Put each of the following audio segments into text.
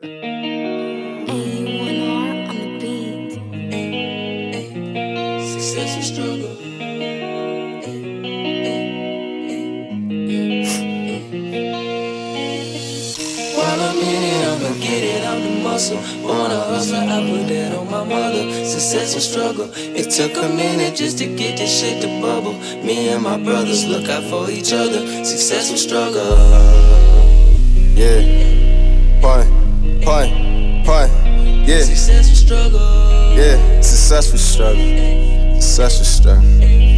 Success and struggle. While I'm in it, I'ma get it out the muscle. Born a hustler, I put that on my mother. Success and struggle. It took a minute just to get this shit to bubble. Me and my brothers look out for each other. Success and struggle. Yeah. Yeah, Success and struggle. yeah. Successful struggle. Successful struggle.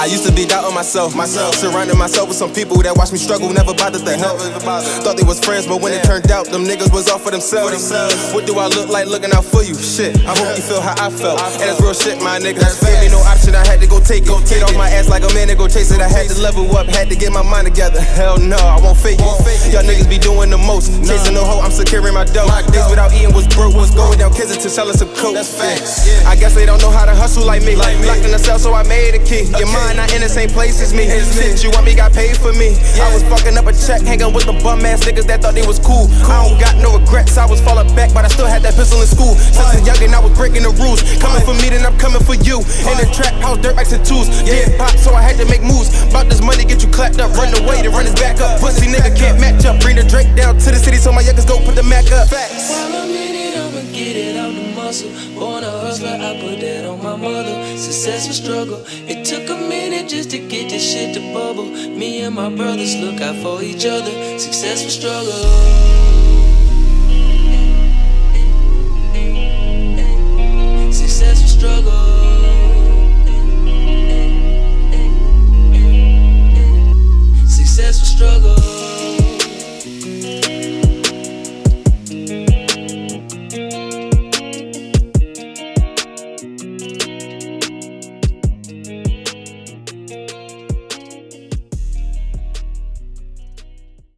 Success and struggle. I used to be doubting myself, myself. Surrounding myself with some people that watched me struggle, never bothered to help. Thought they was friends, but when it turned out, them niggas was all for themselves. What do I look like looking out for you? Shit, I hope you feel how I felt. And it's real shit, my niggas. Gave me no option, I had to go take it. Get off my ass like a man and go chase it. I had to level up, had to get my mind together. Hell no, I won't fake it. Y'all niggas be doing the most. Chasing no hoe, I'm securing my dough. Days without eating was broke, was going down kids to some coke. That's facts. I guess they don't know how to hustle like me. Locked in the cell, so I made a key. Your mind not in the same place as me. Shit, you want me, got paid for me. I was fucking up a check, hanging with the bum ass niggas that thought they was cool. I don't got no regrets, I was falling back, but I still had that pistol in school. Since a youngin', I was breaking the rules. Coming for me, then I'm coming for you. In the trap house, dirt bikes and tools. Yeah, pop, so I had to make moves. About this money, get you clapped up. Run away, then run his back up. Pussy nigga can't match up. Bring the Drake down to the city, so my youngers go put the Mac up. Facts. Muscle. Born a hustler, I put that on my mother. Success and struggle. It took a minute just to get this shit to bubble. Me and my brothers look out for each other. Success and struggle. Success and struggle. Success and struggle.